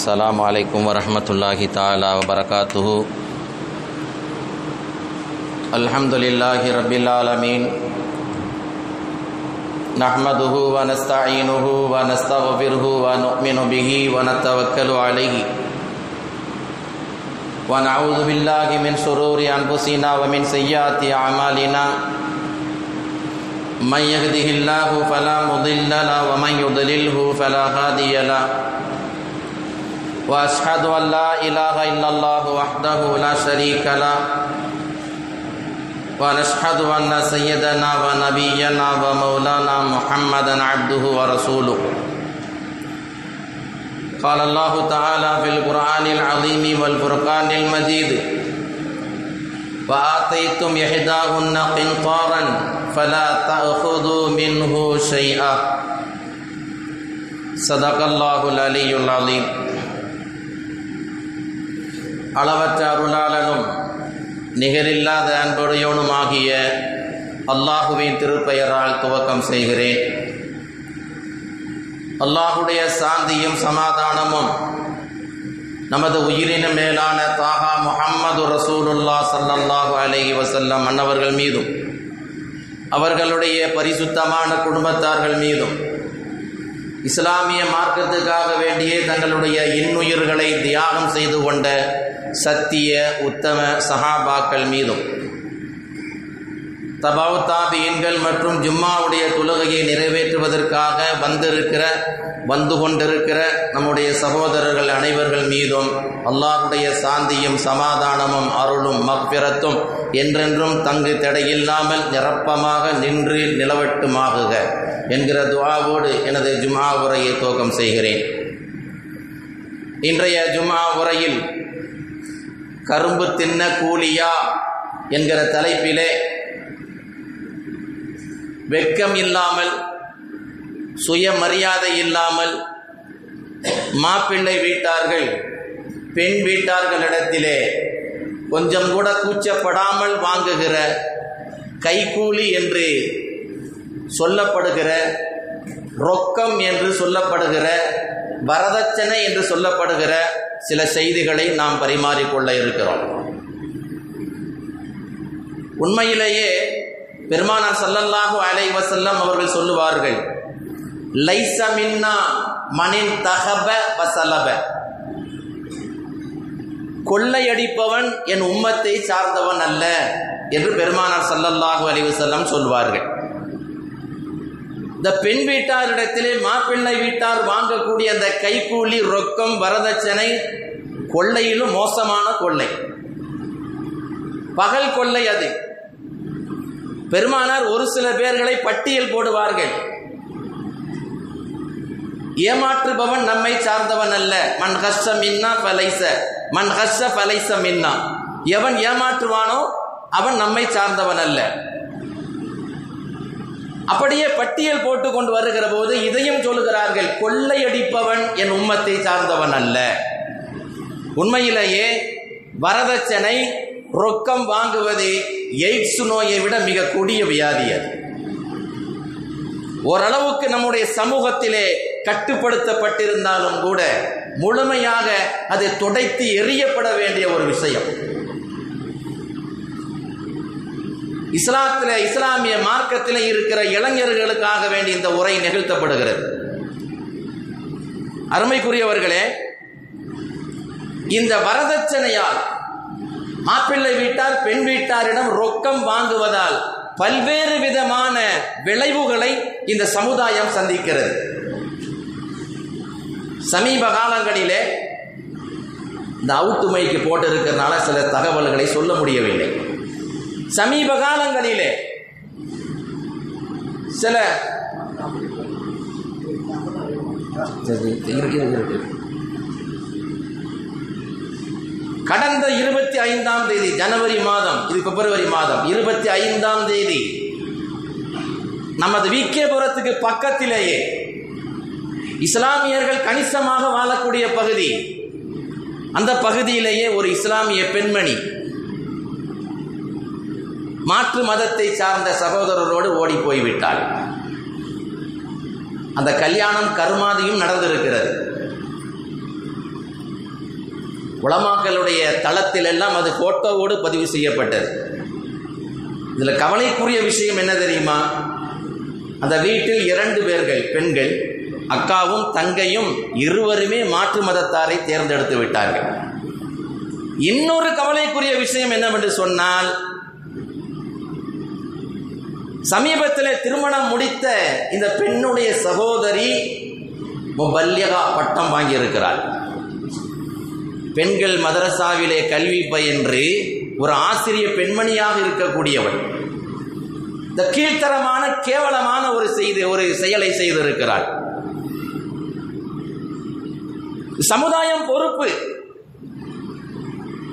السلام عليكم ورحمة الله تعالى وبركاته الحمد لله رب العالمين نحمده ونستعينه ونستغفره ونؤمن به ونتوكل عليه ونعوذ بالله من شرور أنفسنا ومن سيئات أعمالنا من يهده الله فلا مضل له ومن يضلله فلا هادي له۔ واشهد ان لا اله الا الله وحده لا شريك له، ونشهد ان سيدنا ونبينا ومولانا محمدا عبده ورسوله. قال الله تعالى في القران العظيم والفرقان المجيد وآتيتم إحداهن قنطارا فلا تأخذوا منه شيئا صدق الله العلي العظيم. அளவற்ற அருளாளனும் நிகரில்லாத அன்புடையவனுமாகிய அல்லாஹுவின் திருப்பெயரால் துவக்கம் செய்கிறேன். அல்லாஹுடைய சாந்தியும் சமாதானமும் நமது உயிரின மேலான தாகா முஹம்மது ரசூலுல்லா சல்லல்லாஹு அலஹி வசல்லம் அன்னவர்கள் மீதும் அவர்களுடைய பரிசுத்தமான குடும்பத்தார்கள் மீதும் இஸ்லாமிய மார்க்கத்துக்காக வேண்டியே தங்களுடைய இன்னுயிர்களை தியாகம் செய்து கொண்ட சத்திய உத்தம சஹாபாக்கள் மீதும். தபாவு தாபியன்கள் மற்றும் ஜும்மாவுடைய தொழுகையை நிறைவேற்றுவதற்காக வந்திருக்கிற வந்து கொண்டிருக்கிற நம்முடைய சகோதரர்கள் அனைவர்கள் மீதும் அல்லாஹுடைய சாந்தியும் சமாதானமும் அருளும் மக்பிரத்தும் என்றென்றும் தங்கு தடையில்லாமல் நிரப்பமாக நின்று நிலவட்டுமாகுக என்கிற துவாவோடு எனது ஜுமா உரையை துவக்கம் செய்கிறேன். இன்றைய ஜுமா உரையில் கரும்பு தின்ன கூலியா என்கிற தலைப்பிலே வெட்கம் இல்லாமல் சுயமரியாதை இல்லாமல் மாப்பிள்ளை வீட்டார்கள் பெண் வீட்டார்களிடத்திலே கொஞ்சம் கூட கூச்சப்படாமல் வாங்குகிற கைக்கூலி என்று சொல்லப்படுகிற ரொக்கம் என்று சொல்லப்படுகிற வரதட்சணை என்று சொல்லப்படுகிற சில செய்திகளை நாம் பரிமாறிக்கொள்ள இருக்கிறோம். உண்மையிலேயே பெருமானார் சல்லல்லாஹு அலை வசல்லம் அவர்கள் சொல்லுவார்கள் லைச மின்னா மனின் தகப வசலப கொள்ளையடிப்பவன் என் உம்மத்தை சார்ந்தவன் அல்ல என்று பெருமானார் சல்லல்லாஹு அலைவசல்லம் சொல்வார்கள். இந்த பெண் வீட்டாரிடத்திலே மாப்பிள்ளை வீட்டார் வாங்கக்கூடிய அந்த கைக்கூலி ரொக்கம் வரதட்சணை கொள்ளையிலும் மோசமான கொள்ளை. பகல் கொள்ளை அது. பெருமானார் ஒரு சில பேர்களை பட்டியல் போடுவார்கள். ஏமாற்றுபவன் நம்மை சார்ந்தவன் அல்ல. மண் கஷ்ட மின்னா பலைச. மண் கஷ்ட பலைச மின்னா. எவன் ஏமாற்றுவானோ அவன் நம்மை சார்ந்தவன் அல்ல. அப்படியே பட்டியல் போட்டு கொண்டு வருகிற போது இதையும் சொல்லுகிறார்கள் கொள்ளையடிப்பவன் என் உம்மத்தை சார்ந்தவன் அல்ல. உண்மையிலேயே வரதட்சணை ரொக்கம் வாங்குவது எய்ட்ஸ் நோயை விட மிக கொடிய வியாதி அது. ஓரளவுக்கு நம்முடைய சமூகத்திலே கட்டுப்படுத்தப்பட்டிருந்தாலும் கூட முழுமையாக அது துடைத்து எரியப்பட வேண்டிய ஒரு விஷயம். இஸ்லாத்தில் இஸ்லாமிய மார்க்கத்தில் இருக்கிற இளைஞர்களுக்காக வேண்டி இந்த உரை நிகழ்த்தப்படுகிறது. அருமைக்குரியவர்களே இந்த வரதட்சணையால் மாப்பிள்ளை வீட்டார் பெண் வீட்டாரிடம் ரொக்கம் வாங்குவதால் பல்வேறு விதமான விளைவுகளை இந்த சமுதாயம் சந்திக்கிறது. சமீப காலங்களிலே இந்த அவுட்டுமைக்கு போட்டு இருக்கிறனால சில தகவல்களை சொல்ல முடியவில்லை. சமீப காலங்களிலே சில கடந்த இருபத்தி ஐந்தாம் தேதி ஜனவரி மாதம் இது பிப்ரவரி மாதம் இருபத்தி ஐந்தாம் தேதி நமது விக்கேபுரத்துக்கு பக்கத்திலேயே இஸ்லாமியர்கள் கணிசமாக வாழக்கூடிய பகுதி அந்த பகுதியிலேயே ஒரு இஸ்லாமிய பெண்மணி மாற்று மதத்தை சார்ந்த சகோதரரோடு ஓடி போய்விட்டாள். அந்த கல்யாணம் கருமாதியும் நடந்திருக்கிறது. உலமாக்களுடைய தளத்தில் எல்லாம் அது போட்டோவோடு பதிவு செய்யப்பட்டது. இதில் கவலைக்குரிய விஷயம் என்ன தெரியுமா? அந்த வீட்டில் இரண்டு பேர்கள் பெண்கள் அக்காவும் தங்கையும் இருவருமே மாற்று மதத்தாரை தேர்ந்தெடுத்து விட்டார்கள். இன்னொரு கவலைக்குரிய விஷயம் என்னவென்று சொன்னால் சமீபத்தில் திருமணம் முடித்த இந்த பெண்ணுடைய சகோதரி முபல்யகா பட்டம் வாங்கியிருக்கிறார் பெண்கள் மதரசாவிலே கல்வி பயின்று ஒரு ஆசிரிய பெண்மணியாக இருக்கக்கூடியவள். இந்த கீழ்த்தரமான கேவலமான ஒரு செய்தி ஒரு செயலை செய்திருக்கிறாள். சமுதாயம் பொறுப்பு.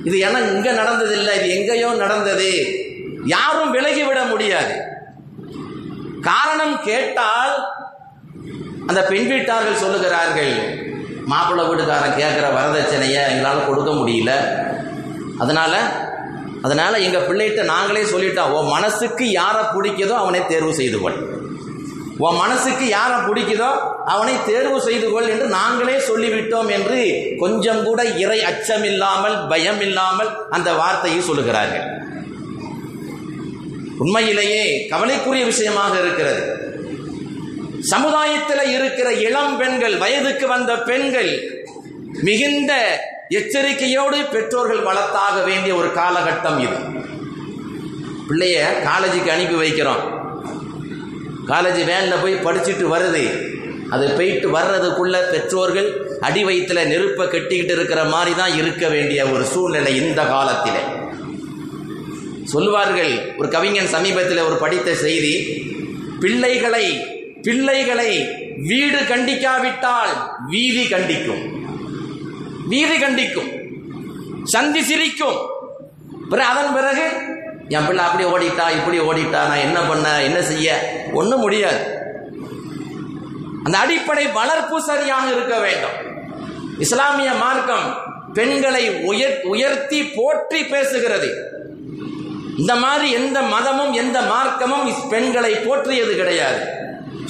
இது என இங்க நடந்ததில்லை இது எங்கேயோ நடந்தது. யாரும் விலகிவிட முடியாது. காரணம் கேட்டால் அந்த பெண் வீட்டார்கள் சொல்லுகிறார்கள் மாப்பிள்ளை வீட்டுக்காரன் கேட்குற வரதட்சணையை எங்களால் கொடுக்க முடியல. அதனால அதனால எங்க பிள்ளைகிட்ட நாங்களே சொல்லிட்டோம் உன் மனசுக்கு யாரை பிடிக்குதோ அவனை தேர்வு செய்து கொள். உன் மனசுக்கு யாரை பிடிக்குதோ அவனை தேர்வு செய்து கொள் என்று நாங்களே சொல்லிவிட்டோம் என்று கொஞ்சம் கூட இறை அச்சமில்லாமல் பயம் இல்லாமல் அந்த வார்த்தையை சொல்லுகிறார்கள். உண்மையிலேயே கவலைக்குரிய விஷயமாக இருக்கிறது. சமுதாயத்தில் இருக்கிற இளம் பெண்கள் வயதுக்கு வந்த பெண்கள் மிகுந்த எச்சரிக்கையோடு பெற்றோர்கள் வளர்த்தாக வேண்டிய ஒரு காலகட்டம் இது. பிள்ளைய காலேஜுக்கு அனுப்பி வைக்கிறோம். காலேஜ் வேனில் போய் படிச்சுட்டு வருது. அது போயிட்டு வர்றதுக்குள்ள பெற்றோர்கள் அடி வயிற்றுல நெருப்பை கட்டிக்கிட்டு இருக்கிற மாதிரி தான் இருக்க வேண்டிய ஒரு சூழ்நிலை இந்த காலத்திலே. சொல்லுவார்கள் ஒரு கவிஞன் சமீபத்தில் ஒரு படித்த செய்தி பிள்ளைகளை பிள்ளைகளை வீடு கண்டிக்காவிட்டால் வீதி கண்டிக்கும். வீதி கண்டிக்கும். சந்தி சிரிக்கும். பிறகு அதன் பிறகு என் பிள்ளை அப்படி ஓடிட்டா இப்படி ஓடிட்டா நான் என்ன பண்ண என்ன செய்ய? ஒன்றும் முடியாது. அந்த அடிப்படை வளர்ப்பு சரியாக இருக்க வேண்டும். இஸ்லாமிய மார்க்கம் பெண்களை உயர் உயர்த்தி போற்றி பேசுகிறது. இந்த மாதிரி எந்த மதமும் எந்த மார்க்கமும் இஸ் பெண்களை போற்றியது கிடையாது.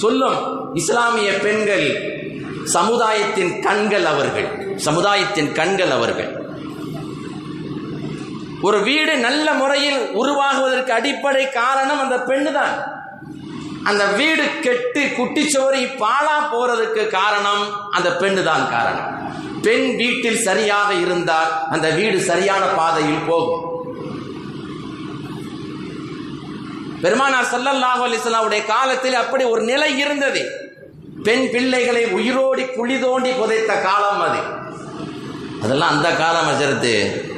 சொல்லும் இஸ்லாமிய பெண்கள் சமுதாயத்தின் கண்கள் அவர்கள் சமுதாயத்தின் கண்கள் அவர்கள். ஒரு வீடு நல்ல முறையில் உருவாகுவதற்கு அடிப்படை காரணம் அந்த பெண்ணு தான் அந்த வீடு கெட்டு குட்டிச்சோரி பாலா போறதுக்கு காரணம் அந்த பெண்ணு தான் காரணம். பெண் வீட்டில் சரியாக இருந்தால் அந்த வீடு சரியான பாதையில் போகும். பெருமானார் சல்லல்லாஹு அலிஸ்லாவுடைய காலத்தில் அப்படி ஒரு நிலை இருந்தது. பெண் பிள்ளைகளை உயிரோடி குழி தோண்டி புதைத்த காலம் அது. அதெல்லாம் அந்த காலம் அஜரத்து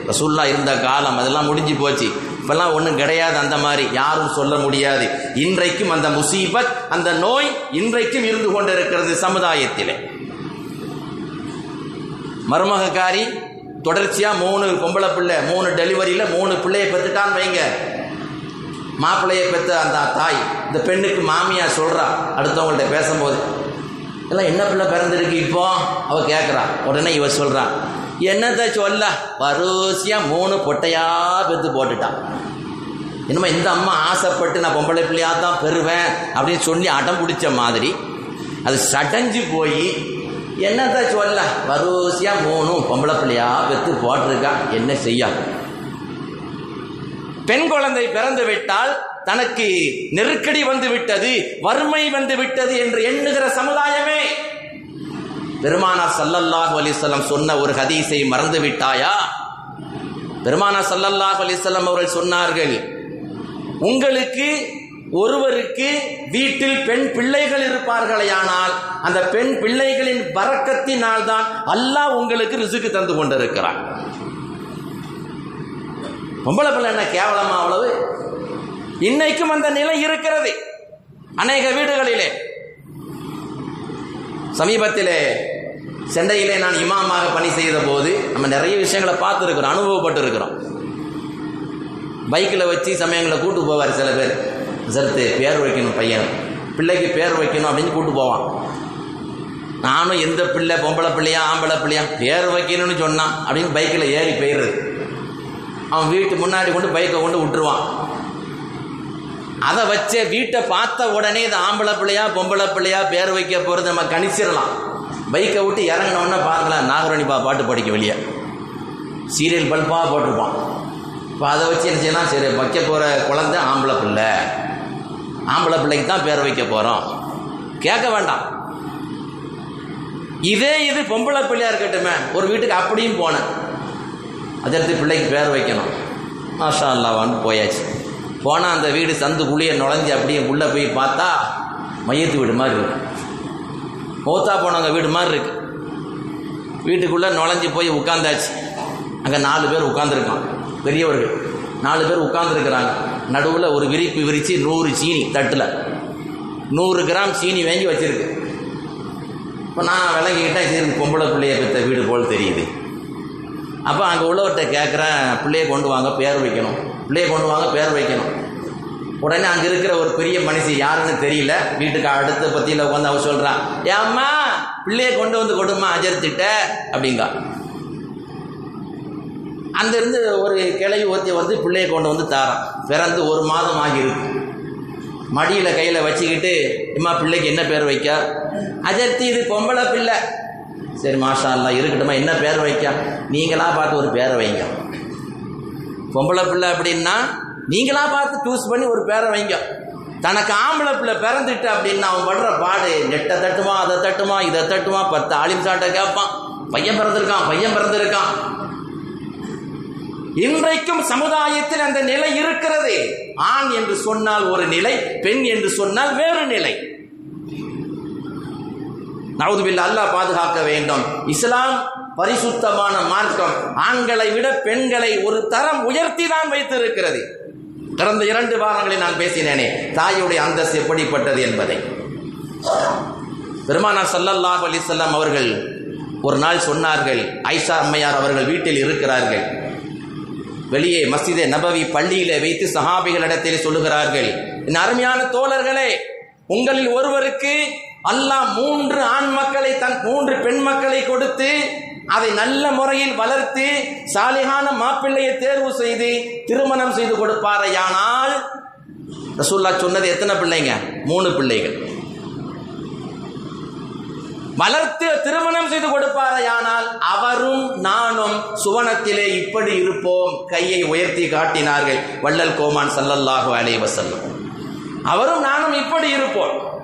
ரசூல்லா இருந்த காலம் அதெல்லாம் முடிஞ்சு போச்சு. இப்பெல்லாம் ஒன்றும் கிடையாது அந்த மாதிரி யாரும் சொல்ல முடியாது. இன்றைக்கும் அந்த முசீபத் அந்த நோய் இன்றைக்கும் இருந்து கொண்டிருக்கிறது சமுதாயத்திலே. மருமகக்காரி தொடர்ச்சியாக மூணு பொம்பளை பிள்ளை மூணு டெலிவரியில் மூணு பிள்ளையை பெற்றுட்டான்னு வைங்க. மாப்பிள்ளையை பெற்ற அந்த தாய் இந்த பெண்ணுக்கு மாமியா சொல்றா அடுத்தவங்கள்ட்ட பேசும்போது. எல்லாம் என்ன பிள்ளை பிறந்திருக்கு இப்போ? அவ கேட்குறா உடனே இவ சொல்றா என்னத்தை சொல்ல? வரிசையா மூணு பொட்டையா பெற்று போட்டுட்டான் என்னமோ இந்த அம்மா ஆசைப்பட்டு நான் பொம்பளை பிள்ளையா தான் பெறுவேன் அப்படின்னு சொல்லி அடம் பிடிச்ச மாதிரி அது சடைஞ்சு போய் என்னத்தை சொல்ல? வரிசையா மூணு பொம்பளை பிள்ளையா பெற்று போட்டிருக்கா. என்ன செய்யாது பெண் குழந்தை பிறந்து விட்டால் தனக்கு நெருக்கடி வந்து விட்டது வறுமை வந்து விட்டது என்று எண்ணுகிற சமுதாயமே. பெருமானா சல்லல்லாஹு அலிஸ்லாம் சொன்ன ஒரு ஹதீஸை மறந்து விட்டாயா? பெருமானா சல்லல்லாஹு அலிஸ்லாம் அவர்கள் சொன்னார்கள் உங்களுக்கு ஒருவருக்கு வீட்டில் பெண் பிள்ளைகள் இருப்பார்களேயானால் அந்த பெண் பிள்ளைகளின் பறக்கத்தினால் தான் அல்லாஹ் உங்களுக்கு ரிசுக்கு தந்து கொண்டிருக்கிறான். பொம்பளை பிள்ளை என்ன கேவலமா அவ்வளவு? இன்னைக்கும் அந்த நிலை இருக்கிறது. அநேக வீடுகளிலே. சமீபத்திலே சென்னையிலே நான் இமாமாக பணி செய்த போது நம்ம நிறைய விஷயங்களை பார்த்துருக்கிறோம் அனுபவப்பட்டு இருக்கிறோம் பைக்கில் வச்சு சமயங்களை கூட்டு போவார் சில பேர். சரத்து பேர் வைக்கணும் பையன். பிள்ளைக்கு பேர் வைக்கணும் அப்படின்னு கூட்டு போவான். நானும் எந்த பிள்ளை பொம்பளை பிள்ளையா ஆம்பளை பிள்ளையா பேர் வைக்கணும்னு சொன்னான் அப்படின்னு பைக்கில் ஏறி போயிடுறது. அவன் வீட்டு முன்னாடி கொண்டு பைக்கை கொண்டு விட்டுருவான். அதை வச்சே வீட்டை பார்த்த உடனே இது ஆம்பளை பிள்ளையா பொம்பளை பிள்ளையா பேர் வைக்க போகிறது நம்ம கணிச்சிடலாம். பைக்கை விட்டு இறங்கினோடனே பார்க்கலாம் நாகரணிப்பா பாட்டு படிக்க வெளியே. சீரியல் பல்பாக போட்டிருப்பான். இப்போ அதை வச்சு என்ன செய்யலாம்? சரி வைக்க போகிற குழந்தை ஆம்பளை பிள்ளை. ஆம்பளை பிள்ளைக்கு தான் பேர் வைக்க போகிறோம் கேட்க வேண்டாம். இதே இது பொம்பளை பிள்ளையாக இருக்கட்டுமே. ஒரு வீட்டுக்கு அப்படியும் போனேன். அதற்கு பிள்ளைக்கு பேர் வைக்கணும். மாஷா அல்லாவான்னு போயாச்சு. போனால் அந்த வீடு சந்து குழியை நுழைஞ்சு அப்படியே உள்ளே போய் பார்த்தா மையத்து வீடு மாதிரி இருக்கு. மௌத்தா போனவங்க வீடு மாதிரி இருக்கு. வீட்டுக்குள்ளே நுழைஞ்சு போய் உட்காந்தாச்சு அங்கே நாலு பேர் உட்காந்துருக்கான் பெரியவர்கள். நாலு பேர் உட்காந்துருக்குறாங்க நடுவில் ஒரு விரிப்பு விரித்து நூறு சீனி தட்டில். நூறு கிராம் சீனி வாங்கி வச்சிருக்கு. இப்போ நான் விளங்கிக்கிட்டேன் சரி பொம்பளை பிள்ளைய பெற்ற வீடு போல் தெரியுது. அப்போ அங்கே உள்ளவர்கிட்ட கேட்குறேன் பிள்ளைய கொண்டு வாங்க பேர் வைக்கணும். பிள்ளைய கொண்டு வாங்க பேர் வைக்கணும். உடனே அங்கே இருக்கிற ஒரு பெரிய மனுஷி யாருன்னு தெரியல. வீட்டுக்கு அடுத்த பத்தியில் உட்காந்து அவ சொல்கிறான் ஏம்மா பிள்ளையை கொண்டு வந்து கொடுமா அஜர்த்திட்ட அப்படிங்கா. அங்கேருந்து ஒரு கிளை ஒருத்தி வந்து பிள்ளையை கொண்டு வந்து தாரான் பிறந்து ஒரு மாதம் ஆகியிருக்கு. மடியில் கையில் வச்சுக்கிட்டு இம்மா பிள்ளைக்கு என்ன பேர் வைக்க? அஜர்த்தி இது பொம்பளை பிள்ளை. சரி மாஷா அல்லா இருக்கட்டுமா என்ன பேர் வைக்க? நீங்களா பார்த்து ஒரு பேரை வைங்க. பொம்பளை பிள்ளை அப்படின்னா நீங்களா பார்த்து சூஸ் பண்ணி ஒரு பேரை வைங்க. தனக்கு ஆம்பளை பிள்ளை பிறந்துட்டு அப்படின்னா அவன் படுற பாடு நெட்டை தட்டுமா அதை தட்டுமா இதை தட்டுமா பத்து ஆலிம் சாட்டை கேட்பான். பையன் பிறந்திருக்கான் பையன் பிறந்திருக்கான். இன்றைக்கும் சமுதாயத்தில் அந்த நிலை இருக்கிறது. ஆண் என்று சொன்னால் ஒரு நிலை பெண் என்று சொன்னால் வேறு நிலை. நவுதுபில்லா அல்லாஹ் பாதுகாக்க வேண்டும். இஸ்லாம் பரிசுத்தமான மார்க்கம். ஆண்களை விட பெண்களை ஒரு தரம் உயர்த்தி தான் வைத்திருக்கிறது. கடந்த இரண்டு வாரங்களில் நான் பேசினேனே தாயுடைய அந்தஸ்து எப்படிப்பட்டது என்பதை. பெருமானா சல்லல்லாஹ் அலிசல்லாம் அவர்கள் ஒரு நாள் சொன்னார்கள் ஐஷா அம்மையார் அவர்கள் வீட்டில் இருக்கிறார்கள். வெளியே மஸ்ஜிதே நபவி பள்ளியில வைத்து சஹாபிகளிடத்தில் சொல்லுகிறார்கள் என் அருமையான தோழர்களே உங்களில் ஒருவருக்கு அல்லாஹ் மூன்று ஆண் மக்களை தன் மூன்று பெண் மக்களை கொடுத்து அதை நல்ல முறையில் வளர்த்து சாலிகான மாப்பிள்ளையை தேர்வு செய்து திருமணம் செய்து கொடுப்பாரையானால் ரசூல்லா சொன்னது எத்தனை பிள்ளைங்க? மூணு பிள்ளைகள். வளர்த்து திருமணம் செய்து கொடுப்பாரையானால் அவரும் நானும் சுவனத்திலே இப்படி இருப்போம். கையை உயர்த்தி காட்டினார்கள். வள்ளல் கோமான் சல்லல்லாஹு அலைவசல்லம் அவரும் நானும் இப்படி இருப்போம்.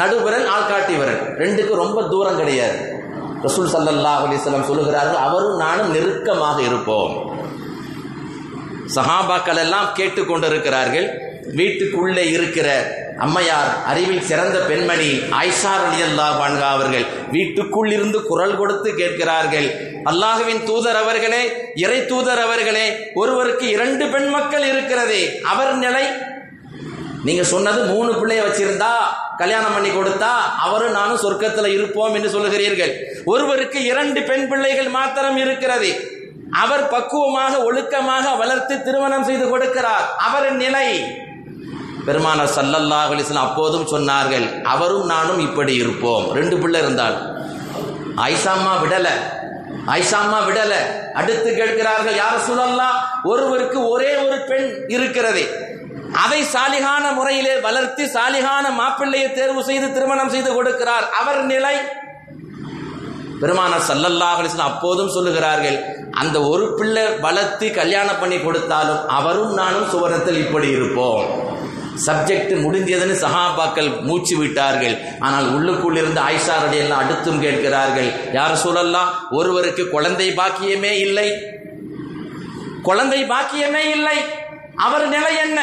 நடுவிரல் ஆள்காட்டி விரல் ரெண்டுக்கு ரொம்ப தூரம் கிடையாது. ரசூல் சல்லல்லா அலிஸ்லாம் சொல்லுகிறார்கள் அவரும் நானும் நெருக்கமாக இருப்போம். சஹாபாக்கள் எல்லாம் கேட்டுக்கொண்டிருக்கிறார்கள் வீட்டுக்குள்ளே இருக்கிற அம்மையார் அறிவில் சிறந்த பெண்மணி ஆயிஷா ரலியல்லாஹு பான்கா அவர்கள் வீட்டுக்குள் இருந்து குரல் கொடுத்து கேட்கிறார்கள் அல்லாஹுவின் தூதர் அவர்களே இறை தூதர் அவர்களே ஒருவருக்கு இரண்டு பெண் மக்கள் இருக்கிறதே அவர் நிலை நீங்க சொன்னது மூணு பிள்ளைய வச்சிருந்தா கல்யாணம் பண்ணி கொடுத்தா அவரும் நானும் சொர்க்கத்தில் இருப்போம் என்று சொல்லுகிறீர்கள். ஒருவருக்கு இரண்டு பெண் பிள்ளைகள் மாத்திரம் இருக்கிறது. அவர் பக்குவமாக ஒழுக்கமாக வளர்த்து திருமணம் செய்து கொடுக்கிறார். அவரின் நிலை பெருமானார் சல்லல்லாஹு அப்போதும் சொன்னார்கள் அவரும் நானும் இப்படி இருப்போம். ரெண்டு பிள்ளை இருந்தால் ஐஷாம்மா விடல ஐஷாம்மா விடல. அடுத்து கேட்கிறார்கள் யார சொல்லலாம் ஒருவருக்கு ஒரே ஒரு பெண் இருக்கிறது. அதை சாலிகான முறையிலே வளர்த்து சாலிகான மாப்பிள்ளையை தேர்வு செய்து திருமணம் செய்து கொடுக்கிறார். அவர் நிலை பெருமானார் சல்லல்லாஹ் அப்போதும் சொல்லுகிறார்கள் அந்த ஒரு பிள்ளை வளர்த்து கல்யாணம் பண்ணி கொடுத்தாலும் அவரும் நானும் சுவரத்தில் இப்படி இருப்போம். சப்ஜெக்ட் முடிஞ்சதுன்னு சஹாபாக்கள் மூச்சு விட்டார்கள். ஆனால் உள்ளுக்குள் இருந்து ஆயிஷா எல்லாம் அடுத்தும் கேட்கிறார்கள் யார் சூழல்லாம் ஒருவருக்கு குழந்தை பாக்கியமே இல்லை. குழந்தை பாக்கியமே இல்லை. அவர் நிலை என்ன?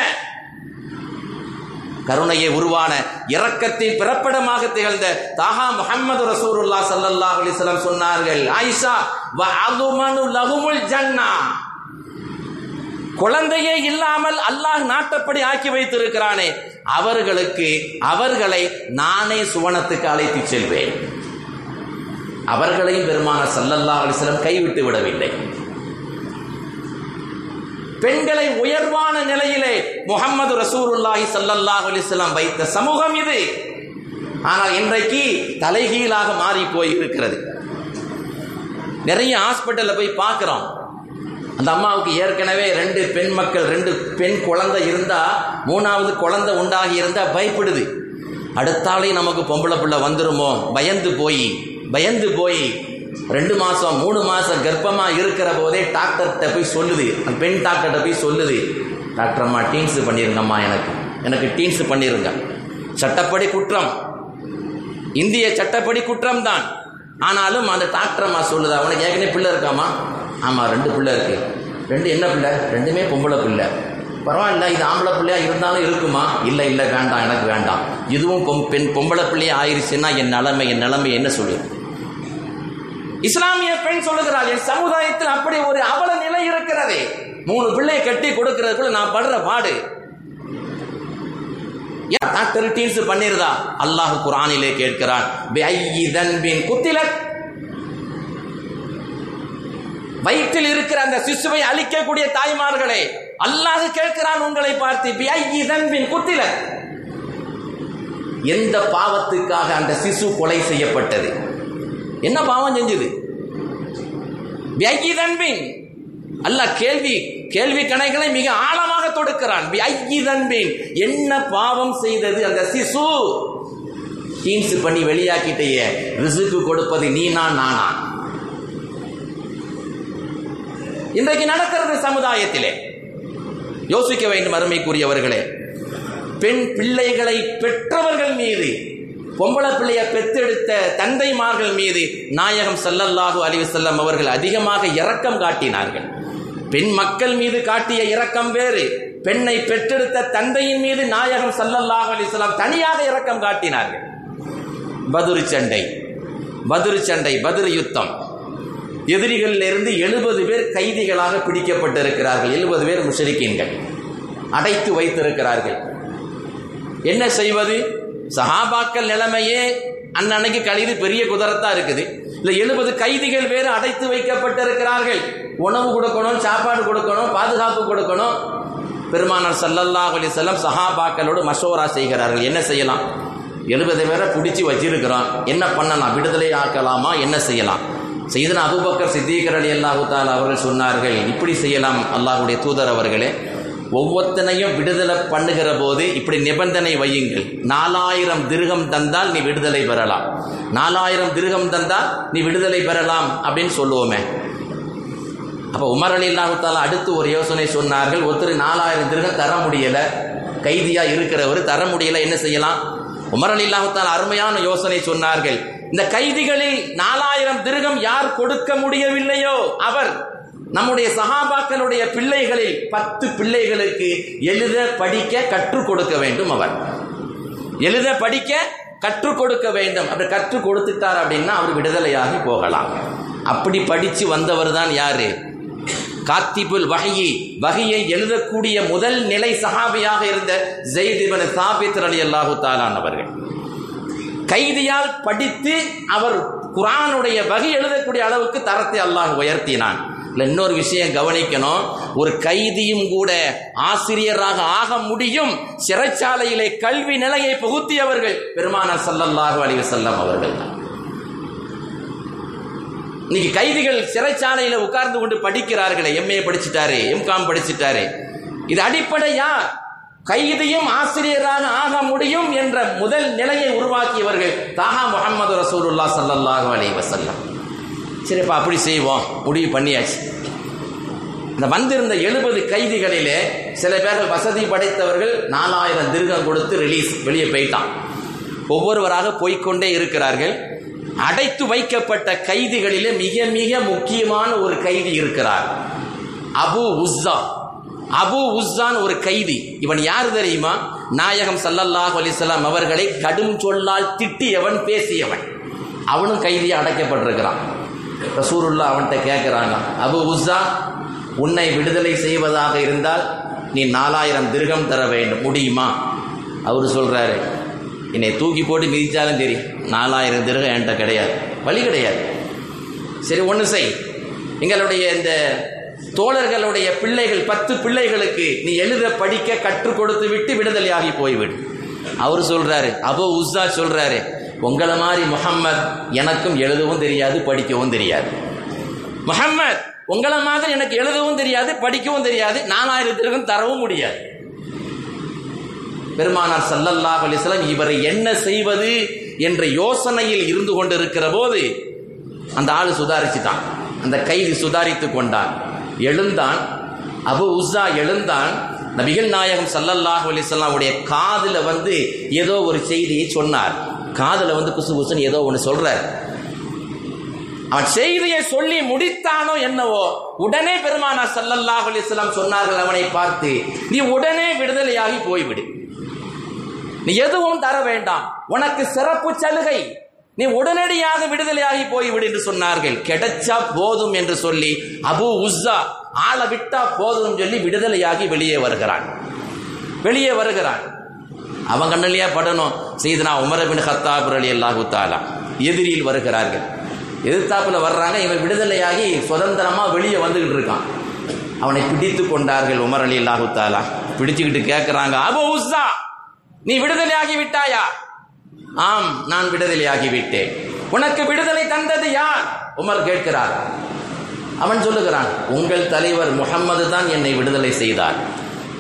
கருணையை உருவான இரக்கத்தின் பிறப்பிடமாக திகழ்ந்த தாஹா முஹம்மது ரசூருல்லா சல்லல்லா அலிஸ்லாம் சொன்னார்கள் ஆயிஷா வ அதுமனு ஜன்னா. குழந்தையே இல்லாமல் அல்லாஹ் நாட்டப்படி ஆக்கி வைத்திருக்கிறானே அவர்களுக்கு அவர்களை நானே சுவனத்துக்கு அழைத்து செல்வேன். அவர்களையும் பெருமான சல்லல்லா அலிஸ்லம் கைவிட்டு விடவில்லை. பெண்களை உயர்வான நிலையிலே முகமது ரசூலுல்லாஹி சல்லல்லாஹு அலிஸ்லாம் வைத்த சமூகம் இது. ஆனால் இன்றைக்கு தலைகீழாக மாறி போய் இருக்கிறது நிறைய ஹாஸ்பிட்டலில் போய் பார்க்குறோம். அந்த அம்மாவுக்கு ஏற்கனவே ரெண்டு பெண் மக்கள் ரெண்டு பெண் குழந்தை இருந்தால் மூணாவது குழந்தை உண்டாகி இருந்தால் பயப்படுது. அடுத்தாலே நமக்கு பொம்பளை பிள்ளை வந்துருமோ? பயந்து போய் பயந்து போய் ரெண்டு மாசம் மூணு மாசம் கர்ப்பமா இருக்கிற போதே டாக்டர்கிட்ட போய் சொல்லுது. அந்த பெண் டாக்டர்கிட்ட போய் சொல்லுது. டாக்டர் அம்மா டீன்ஸ் பண்ணிருங்கம்மா எனக்கு. எனக்கு டீன்ஸ் பண்ணிருங்க. சட்டப்படி குற்றம். இந்திய சட்டப்படி குற்றம் தான் ஆனாலும் அந்த டாக்டர் அம்மா சொல்லுதா? உனக்கு ஏற்கனவே பிள்ளை இருக்காமா ஆமாம் ரெண்டு பிள்ளை இருக்கு. ரெண்டு என்ன பிள்ளை? ரெண்டுமே பொம்பளை பிள்ளை. பரவாயில்ல இது ஆம்பளை பிள்ளையா இருந்தாலும் இருக்குமா? இல்லை இல்லை வேண்டாம் எனக்கு வேண்டாம். இதுவும் பொம் பெண் பொம்பளை பிள்ளையா ஆயிருச்சுன்னா என் நிலைமை என் நிலைமை என்ன சொல்லு இஸ்லாமிய பெண் சொல்லுகிறாள் என் சமுதாயத்தில் அப்படி ஒரு அவல நிலை இருக்கிறதே. மூணு பிள்ளையை கட்டி கொடுக்கிறதுக்குள்ள நான் படுற பாடு. Doctor teens பண்ணிருதா? அல்லாஹ் குரானிலே கேட்கிறான் பிஐயி தன்பின் குத்திலத். வயிற்றில் இருக்கிற அந்த சிசுவை அழிக்கக்கூடிய தாய்மார்களே அல்லாஹ் கேட்கிறான் உங்களை பார்த்து பிஐயி தன்பின் குத்திலத். எந்த பாவத்துக்காக அந்த சிசு கொலை செய்யப்பட்டது? என்ன பாவம் செஞ்சது? பிஐயி தன்பின் அல்லாஹ் கேள்வி கேள்வி கணைகளை மிக ஆழமாக தொடுக்கிறான். தன்பின் என்ன பாவம் செய்தது? அந்த சிசு. டீன்ஸ் பண்ணி வெளியாக்கிட்டேயே. ரிசுக்கு கொடுப்பது நீனா நானா? இன்றைக்கு நடக்கிறது சமுதாயத்திலே. யோசிக்க வேண்டும் அருமைக்குரியவர்களே. பெண் பிள்ளைகளை பெற்றவர்கள் மீது பொம்பளை பிள்ளைய பெத்தெடுத்த தந்தைமார்கள் மீது நாயகம் சல்லல்லாஹு அலைஹி வஸல்லம் அவர்கள் அதிகமாக இரக்கம் காட்டினார்கள். பெண் மக்கள் மீது காட்டிய இரக்கம் வேறு. பெண்ணை பெற்றெடுத்த தந்தையின் மீது நாயகம் சல்லல்லாஹு அலைஹி தனியாக இரக்கம் காட்டினார்கள். பதுரு சண்டை பதுரு சண்டை பதுரு யுத்தம். எதிரிகளிலிருந்து எழுபது பேர் கைதிகளாக பிடிக்கப்பட்டிருக்கிறார்கள். எழுபது பேர் முஷரிக்கீன்கள் அடைத்து வைத்திருக்கிறார்கள். என்ன செய்வது? சஹாபாக்கள் நிலைமையே அன்னன்னைக்கு கழிது பெரிய குதிரத்தா இருக்குது. இல்லை எழுபது கைதிகள் வேறு அடைத்து வைக்கப்பட்டிருக்கிறார்கள். உணவு கொடுக்கணும் சாப்பாடு கொடுக்கணும் பாதுகாப்பு கொடுக்கணும். பெருமானார் ஸல்லல்லாஹு அலி செல்லம் சஹாபாக்களோடு மசோரா செய்கிறார்கள். என்ன செய்யலாம்? எழுபது பேரை பிடிச்சி வச்சிருக்கிறோம் என்ன பண்ணலாம்? விடுதலை ஆக்கலாமா? என்ன செய்யலாம்? செய்தன அபுபக்கர் சித்தீகரன் அலி அல்லாஹு தால் அவர்கள் சொன்னார்கள் இப்படி செய்யலாம் அல்லாஹுடைய தூதர் அவர்களே. ஒவ்வொருத்தனையும் விடுதலை பண்ணுகிற போது இப்படி நிபந்தனை வையுங்கள். நாலாயிரம் திருகம் தந்தால் நீ விடுதலை பெறலாம். நாலாயிரம் திருகம் தந்தால் நீ விடுதலை பெறலாம் அப்படின்னு சொல்லுவோமே. அப்போ உமர் அலி அல்லாஹால அடுத்து ஒரு யோசனை சொன்னார்கள். ஒருத்தர் நாலாயிரம் திருகம் தர முடியலை கைதியாக இருக்கிறவர் தர முடியலை என்ன செய்யலாம்? உமர் அலி அல்லாஹால அருமையான யோசனை சொன்னார்கள். இந்த கைதிகளில் நாலாயிரம் திருகம் யார் கொடுக்க முடியவில்லையோ அவர் நம்முடைய சகாபாக்களுடைய பிள்ளைகளில் பத்து பிள்ளைகளுக்கு எழுத படிக்க கற்றுக் கொடுக்க வேண்டும் அவர். எழுத படிக்க கற்றுக் கொடுக்க வேண்டும். அப்படி கற்றுக் கொடுத்துட்டார் அப்படின்னா அவர் விடுதலையாகி போகலாம். அப்படி படித்து வந்தவர் தான் யாரு? காத்திபுல் வகையை வகையை எழுதக்கூடிய முதல் நிலை சஹாபியாக இருந்த ஜெய்திபன் சாபித் அலி அல்லாஹு தாலான் அவர்கள் கைதியால் படித்து அவர் குரானுடைய வகை எழுதக்கூடிய அளவுக்கு தரத்தை அல்லாஹ் உயர்த்தினான். இல்லை இன்னொரு விஷயம் கவனிக்கணும். ஒரு கைதியும் கூட ஆசிரியராக ஆக முடியும். சிறைச்சாலையிலே கல்வி நிலையை புகுத்தியவர்கள் பெருமானார் ஸல்லல்லாஹு அலைஹி செல்லம் அவர்கள் இன்னைக்கு கைதிகள் சிறைச்சாலையில உட்கார்ந்து கொண்டு படிக்கிறார்களே எம்ஏ படிச்சுட்டாரு எம்காம் படிச்சுட்டாரு. இது அடிப்படையா கைதியும் ஆசிரியராக ஆக முடியும் என்ற முதல் நிலையை உருவாக்கியவர்கள் தாகா முகமது ரசூலுல்லா அலி அலைஹி சரிப்பா அப்படி செய்வோம். முடிவு பண்ணியாச்சு. இந்த வந்திருந்த எழுபது கைதிகளிலே சில பேர்கள் வசதி படைத்தவர்கள் நாலாயிரம் திருகம் கொடுத்து ரிலீஸ் வெளியே போயிட்டான். ஒவ்வொருவராக போய்க்கொண்டே இருக்கிறார்கள். அடைத்து வைக்கப்பட்ட கைதிகளிலே மிக மிக முக்கியமான ஒரு கைதி இருக்கிறார். அபு உஸ்ஸா. அபு உஸ்ஸான் ஒரு கைதி. இவன் யார் தெரியுமா? நாயகம் சல்லல்லாஹ் அலிசல்லாம் அவர்களை கடும் சொல்லால் திட்டியவன் பேசியவன். அவனும் கைதியாக அடைக்கப்பட்டிருக்கிறான். ரசூருல்லா அவன்கிட்ட கேட்குறாங்க அபு உஸ்ஸா உன்னை விடுதலை செய்வதாக இருந்தால் நீ நாலாயிரம் திருகம் தர வேண்டும். முடியுமா? அவர் சொல்கிறாரு என்னை தூக்கி போட்டு மிதிச்சாலும் சரி நாலாயிரம் திருகம் என்கிட்ட கிடையாது. வழி கிடையாது. சரி ஒன்று செய். எங்களுடைய இந்த தோழர்களுடைய பிள்ளைகள் பத்து பிள்ளைகளுக்கு நீ எழுத படிக்க கற்றுக் கொடுத்து விட்டு விடுதலையாகி போய்விடு. அவர் சொல்றாரு அபு உஸ்ஸா சொல்றாரு உங்களை மாதிரி முஹம்மத் எனக்கும் எழுதவும் தெரியாது படிக்கவும் தெரியாது. முஹம்மத் உங்களை மாதிரி எனக்கு எழுதவும் தெரியாது படிக்கவும் தெரியாது நாலாயிரத்திற்கும் தரவும் முடியாது. பெருமானார் சல்லல்லா அலிஸ்லாம் இவரை என்ன செய்வது என்ற யோசனையில் இருந்து கொண்டிருக்கிற போது அந்த ஆள் சுதாரிச்சுட்டான். அந்த கைதி சுதாரித்து கொண்டான். எழுந்தான். அபு உஸ்ஸா எழுந்தான். நபிகள் நாயகம் ஸல்லல்லாஹு அலைஹி உடைய காதில் வந்து ஏதோ ஒரு செய்தியை சொன்னார். காதுல வந்து குசு குசுன்னு ஏதோ ஒன்று சொல்றார் அவன் செய்தியை சொல்லி முடித்தானோ என்னவோ உடனே பெருமானா சல்லல்லாஹ் அலிஸ்லாம் சொன்னார்கள் அவனை பார்த்து நீ உடனே விடுதலையாகி போய்விடு. நீ எதுவும் தர வேண்டாம். உனக்கு சிறப்பு சலுகை. நீ உடனடியாக விடுதலையாகி போய்விடு என்று சொன்னார்கள். கிடைச்சா போதும் என்று சொல்லி அபு உஸ்ஸா ஆளை விட்டா போதும் சொல்லி விடுதலையாகி வெளியே வருகிறான். வெளியே வருகிறான். அவன் கண்ணிலேயே படணும். செய்தனா உமரபின் ஹத்தாபுர் அலி அல்லாஹு தாலா எதிரியில் வருகிறார்கள். எதிர்த்தாப்புல வர்றாங்க. இவன் விடுதலையாகி சுதந்திரமா வெளியே வந்துகிட்டு இருக்கான். அவனை பிடித்து கொண்டார்கள் உமர் அலி அல்லாஹு தாலா பிடிச்சுக்கிட்டு கேட்கிறாங்க அபோ உஸ்ஸா நீ விடுதலையாகி விட்டாயா? ஆம் நான் விடுதலையாகி விட்டேன். உனக்கு விடுதலை தந்தது யார்? உமர் கேட்கிறார். அவன் சொல்லுகிறான் உங்கள் தலைவர் முகம்மது தான் என்னை விடுதலை செய்தார்.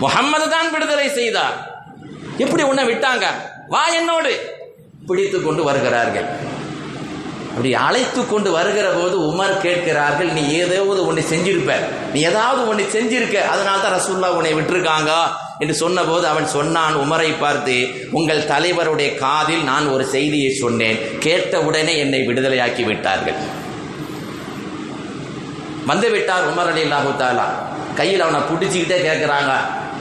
முகம்மது தான் விடுதலை செய்தார். எப்படி உன்னை விட்டாங்க? வா என்னோடு. பிடித்து கொண்டு வருகிறார்கள். அப்படி அழைத்து கொண்டு வருகிற போது உமர் கேட்கிறார்கள் நீ ஏதாவது ஒன்று செஞ்சிருப்ப. நீ ஏதாவது ஒன்று செஞ்சிருக்க. அதனால தான் ரசூல்லா உன்னை விட்டுருக்காங்க. என்று சொன்னபோது அவன் சொன்னான் உமரை பார்த்து உங்கள் தலைவருடைய காதில் நான் ஒரு செய்தியை சொன்னேன். கேட்ட உடனே என்னை விடுதலையாக்கி விட்டார்கள். வந்து விட்டார் உமர் அலி அல்லாஹு தாலா கையில் அவனை பிடிச்சிக்கிட்டே கேட்கிறாங்க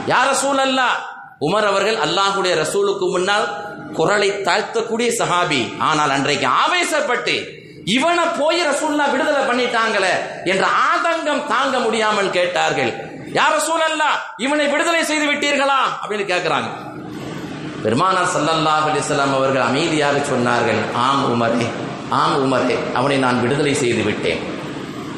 யார சூழல்லாம் உமர் அவர்கள் அல்லாஹுடைய ரசூலுக்கு முன்னால் குரலை தாழ்த்தக்கூடிய சஹாபி. ஆனால் அன்றைக்கு ஆவேசப்பட்டு இவனை போய் ரசூல்லா விடுதலை பண்ணிட்டாங்களே என்ற ஆதங்கம் தாங்க முடியாமல் கேட்டார்கள். யார் ரசூல் இவனை விடுதலை செய்து விட்டீர்களா? அப்படின்னு கேட்கிறாங்க பெருமானார் சல்லல்லாஹ் அலிஸ்லாம் அவர்கள் அமைதியாக சொன்னார்கள் ஆம் உமரே ஆம் உமரே அவனை நான் விடுதலை செய்து விட்டேன்.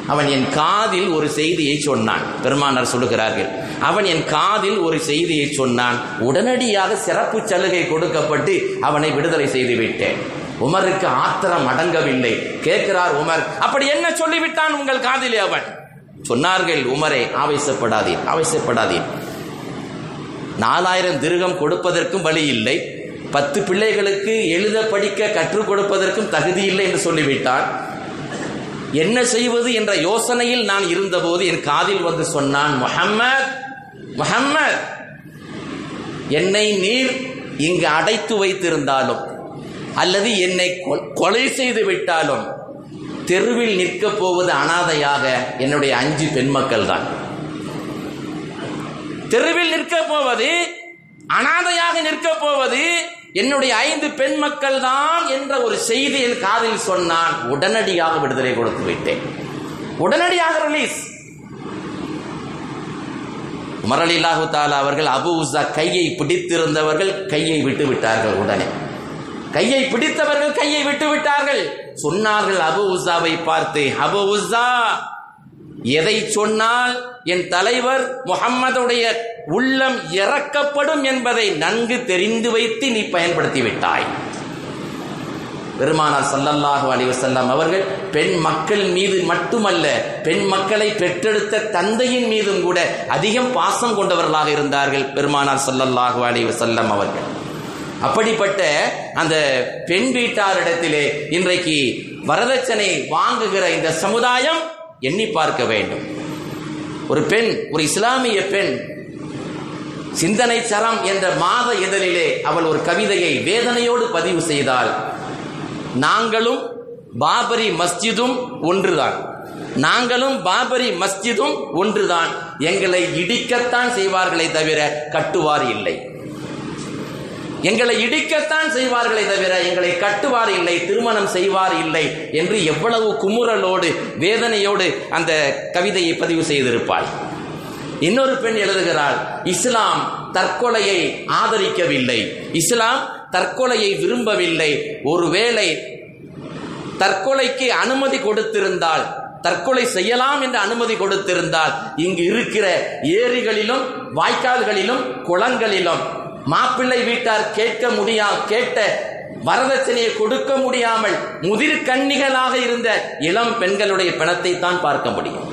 அவன் என் காதில் ஒரு செய்தியை சொன்னான். பெருமானார் சொல்லுகிறார்கள் அவன் என் காதில் ஒரு செய்தியை சொன்னான். உடனடியாக சிறப்பு சலுகை கொடுக்கப்பட்டு அவனை விடுதலை செய்து விட்டேன் உமருக்கு ஆத்திரம் அடங்கவில்லை. கேட்கிறார் உமர் அப்படி என்ன சொல்லிவிட்டான் உங்கள் காதிலே அவன்? சொன்னார்கள் உமரே ஆவேசப்படாதீர் ஆவேசப்படாதீர். நாலாயிரம் திருகம் கொடுப்பதற்கும் வழி இல்லை. பத்து பிள்ளைகளுக்கு எழுத படிக்க கற்றுக் கொடுப்பதற்கும் தகுதி இல்லை என்று சொல்லிவிட்டான். என்ன செய்வது என்ற யோசனையில் நான் இருந்தபோது என் காதில் வந்து சொன்னான் முஹம்மத் முஹம்மத் என்னை நீர் இங்கு அடைத்து வைத்திருந்தாலும் அல்லது என்னை கொ- கொலை செய்து விட்டாலும் தெருவில் நிற்கப் போவது அனாதையாக என்னுடைய அஞ்சு பெண்மக்கள் தான் தெருவில் நிற்கப் போவது அனாதையாக நிற்கப் போவது என்னுடைய ஐந்து பெண் மக்கள் தான் என்ற ஒரு செய்தி என் காதில் சொன்னான் உடனடியாக விடுதலை கொடுத்து விட்டேன். உடனடியாக ரிலீஸ் உமரலில்லாஹு தாலா அவர்கள் அபு உசா கையை பிடித்திருந்தவர்கள் கையை விட்டு விட்டார்கள் உடனே. கையை பிடித்தவர்கள் கையை விட்டு விட்டார்கள். சொன்னார்கள் அபு உசாவை பார்த்து அபு உசா எதை சொன்னால் என் தலைவர் முகம்மதுடைய உள்ளம் இறக்கப்படும் என்பதை நன்கு தெரிந்து வைத்து நீ பயன்படுத்தி விட்டாய் பெருமானார் சல்லல்லாஹு அலிவசல்லாம் அவர்கள் பெண் மக்கள் மீது மட்டுமல்ல பெண் மக்களை பெற்றெடுத்த தந்தையின் மீதும் கூட அதிகம் பாசம் கொண்டவர்களாக இருந்தார்கள் பெருமானார் சல்லல்லாஹு அலிவசல்லம் அவர்கள். அப்படிப்பட்ட அந்த பெண் வீட்டாரிடத்திலே இன்றைக்கு வரதட்சணை வாங்குகிற இந்த சமுதாயம் எண்ணி பார்க்க வேண்டும். ஒரு பெண் ஒரு இஸ்லாமிய பெண் சிந்தனை சரம் என்ற மாத இதழிலே அவள் ஒரு கவிதையை வேதனையோடு பதிவு செய்தாள். நாங்களும் பாபரி மஸ்ஜிதும் ஒன்றுதான். நாங்களும் பாபரி மஸ்ஜிதும் ஒன்றுதான். எங்களை இடிக்கத்தான் செய்வார்களே தவிர கட்டுவார் இல்லை. எங்களை இடிக்கத்தான் செய்வார்களே தவிர எங்களை கட்டுவார் இல்லை திருமணம் செய்வார் இல்லை என்று எவ்வளவு குமுறலோடு வேதனையோடு அந்த கவிதையை பதிவு செய்திருப்பாள் இன்னொரு பெண் எழுதுகிறாள் இஸ்லாம் தற்கொலையை ஆதரிக்கவில்லை. இஸ்லாம் தற்கொலையை விரும்பவில்லை. ஒருவேளை தற்கொலைக்கு அனுமதி கொடுத்திருந்தால் தற்கொலை செய்யலாம் என்று அனுமதி கொடுத்திருந்தால் இங்கு இருக்கிற ஏரிகளிலும் வாய்க்கால்களிலும் குளங்களிலும் மாப்பிள்ளை வீட்டார் கேட்க முடியா கேட்ட வரதட்சணையை கொடுக்க முடியாமல் முதிர் கண்ணிகளாக இருந்த இளம் பெண்களுடைய பிணத்தை தான் பார்க்க முடியும்.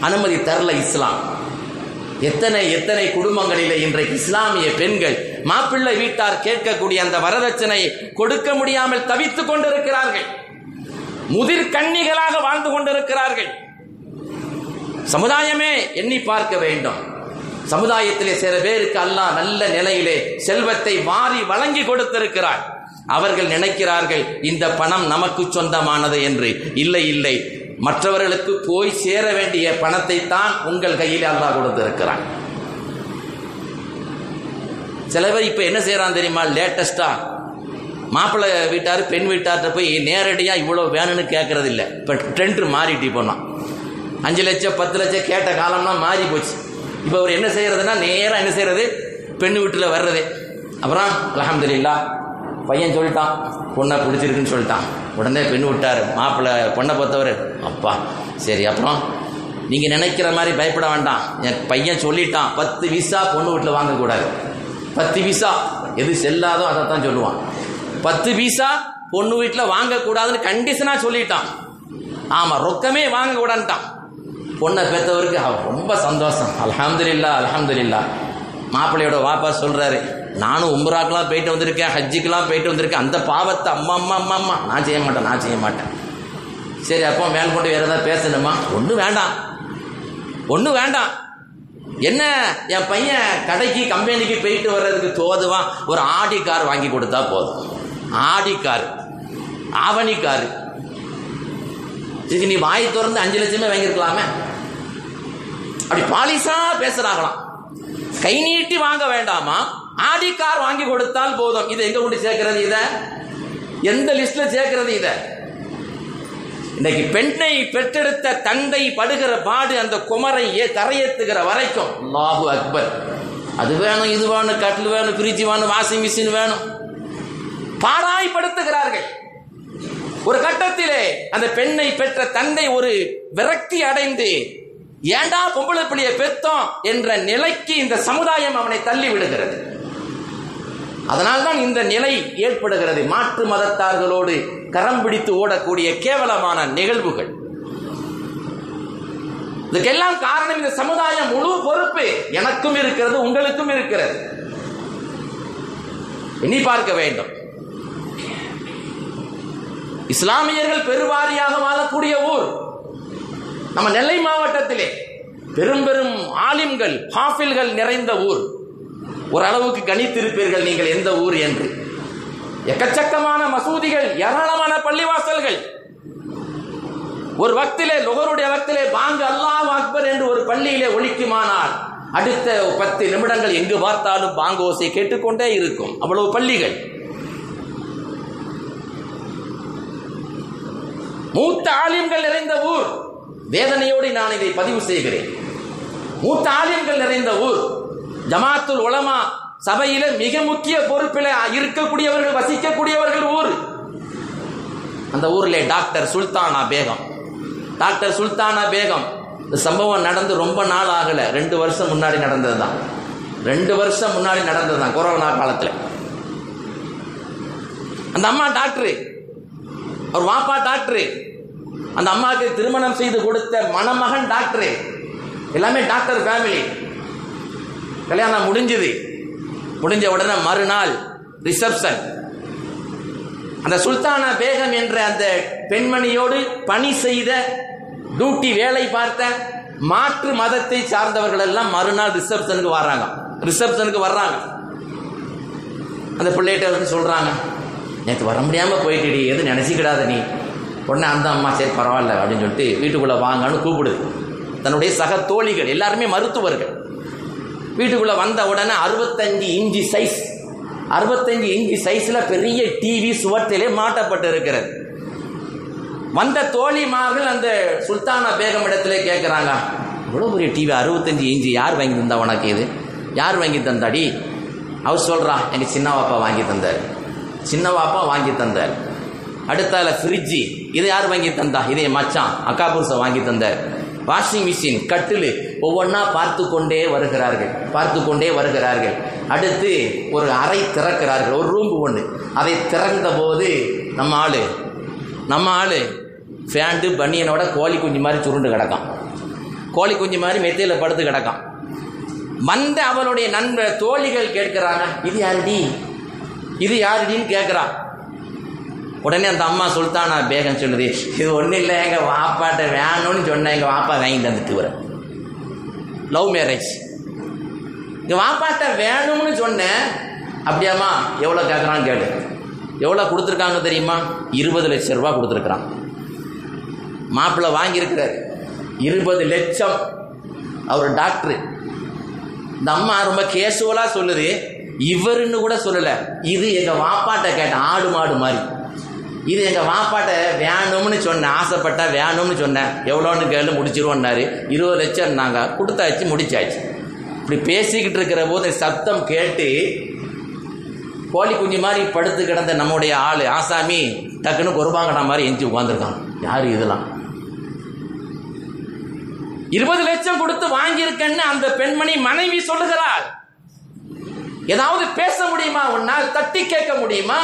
அனுமதி தரல இஸ்லாம். எத்தனை எத்தனை குடும்பங்களிலே இன்றைக்கு இஸ்லாமிய பெண்கள் மாப்பிள்ளை வீட்டார் கேட்கக்கூடிய அந்த வரதட்சணையை கொடுக்க முடியாமல் தவித்துக் கொண்டிருக்கிறார்கள். முதிர் கண்ணிகளாக வாழ்ந்து கொண்டிருக்கிறார்கள். சமுதாயமே எண்ணி பார்க்க வேண்டும். சமுதாயத்திலே சில பேருக்கு அல்லாஹ் நல்ல நிலையிலே செல்வத்தை வாரி வழங்கி கொடுத்திருக்கிறார். அவர்கள் நினைக்கிறார்கள் இந்த பணம் நமக்கு சொந்தமானது என்று. இல்லை இல்லை. மற்றவர்களுக்கு போய் சேர வேண்டிய பணத்தை தான் உங்கள் கையில் அல்லாஹ் கொடுத்திருக்கிறான். சில பேர் இப்போ என்ன செய்கிறான் தெரியுமா? லேட்டஸ்டா மாப்பிள்ளை வீட்டார் பெண் வீட்டார்கிட்ட போய் நேரடியாக இவ்வளோ வேணும்னு கேட்கறது இல்லை இப்போ ட்ரெண்ட் மாறிட்டு போனான். அஞ்சு லட்சம் பத்து லட்சம் கேட்ட காலம்லாம் மாறி போச்சு இப்போ அவர் என்ன செய்யறதுன்னா நேராக என்ன செய்யறது? பெண் வீட்டில் வர்றது. அப்புறம் அலமதுல்லா பையன் சொல்லிட்டான் பொண்ணை பிடிச்சிருக்குன்னு சொல்லிட்டான். உடனே பெண் விட்டார். மாப்பிள்ளை பொண்ணை பார்த்தவர் அப்பா சரி அப்புறம் நீங்கள் நினைக்கிற மாதிரி பயப்பட வேண்டாம். என் பையன் சொல்லிட்டான் பத்து விசா பொண்ணு வீட்டில் வாங்கக்கூடாது. பத்து விசா எது செல்லாதோ அதை தான் சொல்லுவான். பத்து விசா பொண்ணு வீட்டில் வாங்கக்கூடாதுன்னு கண்டிஷனாக சொல்லிட்டான். ஆமாம் ரொக்கமே வாங்கக்கூடாதுட்டான் பொண்ணை பெற்றவருக்கு ரொம்ப சந்தோஷம். அல்ஹம்துலில்லா அல்ஹம்துலில்லா. மாப்பிள்ளையோட வாப்பா சொல்கிறாரு நானும் உம்ராக்கெலாம் போயிட்டு வந்திருக்கேன் ஹஜ்ஜிக்கெலாம் போயிட்டு வந்திருக்கேன். அந்த பாவத்தை அம்மா அம்மா அம்மா அம்மா நான் செய்ய மாட்டேன் நான் செய்ய மாட்டேன். சரி அப்போ மேல் கொண்டு வேறு ஏதாவது பேசணுமா? ஒன்றும் வேண்டாம். ஒன்றும் வேண்டாம். என்ன என் பையன் கடைக்கு கம்பெனிக்கு போயிட்டு வர்றதுக்கு தோதுவான். ஒரு ஆடி கார் வாங்கி கொடுத்தா போதும். ஆடி கார் ஆவணி கார். இதுக்கு நீ வாய் திறந்து அஞ்சு லட்சமே வாங்கியிருக்கலாமே. அப்படி பாலிசா பேசுறாங்களாம். கை நீட்டி வாங்க வேண்டாமா? ஆடி கார் வாங்கி கொடுத்தால் போதும். இதை எங்க கொண்டு சேர்க்கிறது இத? எந்த லிஸ்ட்ல சேர்க்கிறது இத? இன்னைக்கு பெண்ணை பெற்றெடுத்த தந்தை படுகிற பாடு அந்த குமரை ஏ கரையேத்துகிற வரைக்கும். லாகு அக்பர். அது வேணும் இது வேணும் கட்டில் வேணும் ஃப்ரிட்ஜ் வேணும் வாஷிங் மிஷின் வேணும். பாடாய்படுத்துகிறார்கள் ஒரு கட்டத்திலே அந்த பெண்ணை பெற்ற தந்தை ஒரு விரக்தி அடைந்து ஏண்டா பொம்பளை பிள்ளைய பெத்தோம் என்ற நிலைக்கு இந்த சமுதாயம் அவனை தள்ளி விடுகிறது. அதனால்தான் இந்த நிலை ஏற்படுகிறது. மாற்று மதத்தார்களோடு கரம் பிடித்து ஓடக்கூடிய கேவலமான நிகழ்வுகள். இதுக்கெல்லாம் காரணம் இந்த சமுதாயம் முழு பொறுப்பு. எனக்கும் இருக்கிறது உங்களுக்கும் இருக்கிறது. எண்ணி பார்க்க வேண்டும். இஸ்லாமியர்கள் பெருவாரியாக வாழக்கூடிய ஊர். நம்ம நெல்லை மாவட்டத்திலே பெரும் பெரும் ஆலிம்கள் ஹாஃபில்கள் நிறைந்த ஊர். ஓரளவுக்கு கணித்திருப்பீர்கள் நீங்கள் எந்த ஊர் என்று. எக்கச்சக்கமான மசூதிகள் ஏராளமான பள்ளிவாசல்கள். ஒரு வக்திலே நுகருடைய வக்திலே வாங்க அல்லாஹ் அக்பர் என்று ஒரு பள்ளியிலே ஒழிக்குமானால் அடுத்த பத்து நிமிடங்கள் எங்கு பார்த்தாலும் பாங்க ஓசை கேட்டுக்கொண்டே இருக்கும். அவ்வளவு பள்ளிகள். மூத்த ஆலிம்கள் நிறைந்த ஊர். வேதனையோடு நான் இதை பதிவு செய்கிறேன். மூத்த ஆலயங்கள் நிறைந்த ஊர் ஜமாத்துல் உலமா சபையில மிக முக்கிய பொறுப்பில் இருக்கக்கூடியவர்கள் வசிக்கக்கூடியவர்கள் ஊர். அந்த ஊரில் டாக்டர் சுல்தானா பேகம். டாக்டர் சுல்தானா பேகம் இந்த சம்பவம் நடந்து ரொம்ப நாள் ஆகல. ரெண்டு வருஷம் முன்னாடி நடந்தது தான் ரெண்டு வருஷம் முன்னாடி நடந்தது தான் கொரோனா காலத்தில். அந்த அம்மா டாக்டரு அவர் வாப்பா டாக்டரு அந்த அம்மாவுக்கு திருமணம் செய்து கொடுத்த மணமகன் டாக்டரு. எல்லாமே டாக்டர் ஃபேமிலி கல்யாணம் முடிஞ்சது. முடிஞ்ச உடனே மறுநாள் ரிசப்ஷன் அந்த சுல்தானா பேகம் என்ற அந்த பெண்மணியோடு பணி செய்த டியூட்டி வேலை பார்த்த மாற்று மதத்தை சார்ந்தவர்கள் எல்லாம் மறுநாள் ரிசப்ஷனுக்கு வர்றாங்க. ரிசப்ஷனுக்கு வர்றாங்க. அந்த பிள்ளைகிட்ட வந்து சொல்றாங்க நேற்று வர முடியாம போயிட்டு எது நினைச்சிக்கிடாத நீ. உடனே அந்த அம்மா சரி பரவாயில்ல அப்படின்னு சொல்லிட்டு வீட்டுக்குள்ளே வாங்கன்னு கூப்பிடுது. தன்னுடைய சக தோழிகள் எல்லாருமே மருத்துவர்கள். வீட்டுக்குள்ளே வந்த உடனே அறுபத்தஞ்சு இஞ்சி சைஸ் அறுபத்தஞ்சு இஞ்சி சைஸில் பெரிய டிவி சுவற்றிலே மாட்டப்பட்டு இருக்கிறது வந்த தோழிமார்கள் அந்த சுல்தானா பேகம் இடத்துல கேட்குறாங்க இவ்வளோ பெரிய டிவி அறுபத்தஞ்சு இஞ்சி யார் வாங்கி தந்தா உனக்கு இது? யார் வாங்கி தந்தாடி? அவர் சொல்கிறா எங்க சின்ன வாப்பா வாங்கி தந்தார். சின்ன வாப்பா வாங்கி தந்தார். அடுத்தால ஃப்ரிட்ஜு இதை யார் வாங்கி தந்தா? இதே மச்சான் அக்கா புருஷன் வாங்கி தந்தார். வாஷிங் மிஷின் கட்டில். ஒவ்வொன்றா பார்த்து கொண்டே வருகிறார்கள். பார்த்து கொண்டே வருகிறார்கள். அடுத்து ஒரு அறை திறக்கிறார்கள். ஒரு ரூம் ஒன்று அதை திறந்த போது நம்ம ஆள் நம்ம ஆள் ஃபேண்டு பனியனோட கோழி குஞ்சு மாதிரி சுருண்டு கிடக்கான். கோழி குஞ்சு மாதிரி மெத்தையில் படுத்து கிடக்கான். வந்த அவனுடைய நண்பர் தோழிகள் கேட்கிறாங்க இது யாருடி? இது யாருடின்னு கேட்குறான். உடனே அந்த அம்மா சுல்தானா பேகம் சொல்லுது இது ஒன்றும் இல்லை எங்கள் வாப்பாட்ட வேணும்னு சொன்னேன் எங்கள் வாப்பா வாங்கி தந்துட்டு வர. லவ் மேரேஜ் எங்கள் வாப்பாட்ட வேணும்னு சொன்னேன். அப்படியாம்மா எவ்வளோ கேட்குறான்னு கேளு. எவ்வளோ கொடுத்துருக்காங்க தெரியுமா? இருபது லட்சம் ரூபா கொடுத்துருக்குறான். மாப்பிள்ளை வாங்கியிருக்கிறார். இருபது லட்சம். அவர் டாக்டரு. இந்த அம்மா ரொம்ப கேசுவலாக சொல்லுது. இவருன்னு கூட சொல்லலை. இது எங்கள் வாப்பாட்ட கேட்டேன் ஆடு மாடு மாதிரி. இது எங்கள் மாப்பாட்ட வேணும்னு சொன்னேன் ஆசைப்பட்டா வேணும்னு சொன்னேன் எவ்வளோன்னு கேள்வி முடிச்சிருவோன்னாரு. இருபது லட்சம் நாங்கள் கொடுத்தாச்சு முடிச்சாச்சு. இப்படி பேசிக்கிட்டு இருக்கிற போது சத்தம் கேட்டு கோழி குஞ்சு மாதிரி படுத்து கிடந்த நம்முடைய ஆள் ஆசாமி டக்குன்னு குருபாங்கடா மாதிரி எஞ்சி உட்காந்துருக்கான் யார் இதெல்லாம்? இருபது லட்சம் கொடுத்து வாங்கியிருக்கேன்னு அந்த பெண்மணி மனைவி சொல்லுகிறாள். ஏதாவது பேச முடியுமா? உன்னால் தட்டி கேட்க முடியுமா?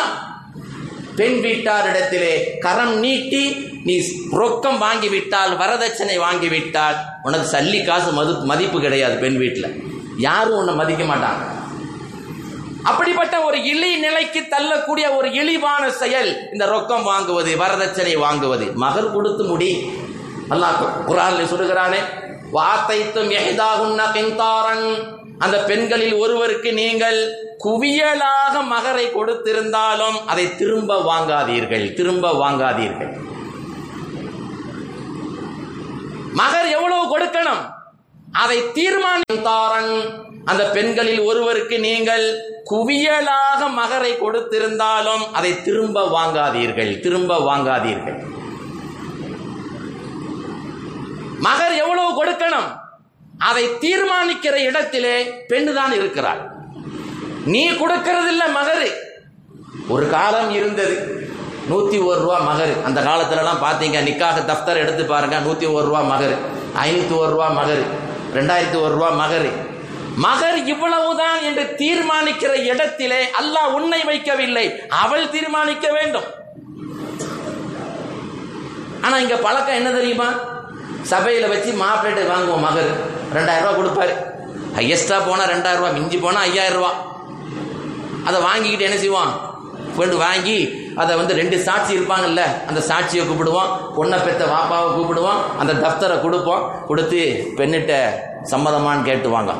பெண் வீட்டாரிடத்திலே கரம் நீட்டி நீ ரொக்கம் வாங்கி விட்டால் வரதட்சணை வாங்கி விட்டால் உனக்கு சல்லி காசு மது மதிப்பு கிடையாது பெண் வீட்டில். யாரும் உன்னை மதிக்க மாட்டாங்க. அப்படிப்பட்ட ஒரு இழி நிலைக்கு தள்ளக்கூடிய ஒரு இழிவான செயல் இந்த ரொக்கம் வாங்குவது வரதட்சணை வாங்குவது. மகள் கொடுத்து முடி. அல்லாஹ் குரான் சொல்லுகிறானே வாத்தைத்தும் எஹிதாகுன்ன கிந்தாரன். அந்த பெண்களில் ஒருவருக்கு நீங்கள் குவியலாக மகரை கொடுத்திருந்தாலும் அதை திரும்ப வாங்காதீர்கள் திரும்ப வாங்காதீர்கள். மகர் எவ்வளவு கொடுக்கணும்? அதை தீர்மானித்தாரன் அந்த பெண்களில் ஒருவருக்கு நீங்கள் குவியலாக மகரை கொடுத்திருந்தாலும் அதை திரும்ப வாங்காதீர்கள் திரும்ப வாங்காதீர்கள். மகர் எவ்வளவு கொடுக்கணும்? அதை தீர்மானிக்கிற இடத்திலே பெண்ணு தான் இருக்கிறாள். நீ கொடுக்கறதில்ல மகரு. ஒரு காலம் இருந்தது. நூற்றி ஒரு ரூபா மகர். அந்த காலத்துலலாம் பார்த்தீங்க நிக்காக தஃப்தர் எடுத்து பாருங்க நூற்றி ஒரு ரூபா மகர். ஐநூற்றி ஒரு ரூபா மகர். ரெண்டாயிரத்தி ஒரு ரூபா மகர். மகர் இவ்வளவுதான் என்று தீர்மானிக்கிற இடத்திலே அல்லாஹ் உன்னை வைக்கவில்லை. அவள் தீர்மானிக்க வேண்டும். ஆனா இங்க பழக்கம் என்ன தெரியுமா? சபையில் வச்சு மாப்பிள்ளை வாங்குவோம் மகர். ரெண்டாயிரம் ரூபா கொடுப்பாரு. ஹையஸ்டா போனா ரெண்டாயிரம் ரூபா மிஞ்சி போனா ஐயாயிரம் ரூபா. அதை வாங்கிக்கிட்டு என்ன செய்வான்? கொண்டு வாங்கி அதை வந்து ரெண்டு சாட்சி இருப்பாங்கல்ல அந்த சாட்சியை கூப்பிடுவோம் பொண்ணை பெற்ற வாப்பாவை கூப்பிடுவோம் அந்த தஃப்தரை கொடுப்போம். கொடுத்து பெண்ணிட்ட சம்மதமான்னு கேட்டுவாங்க